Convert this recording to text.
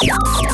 Música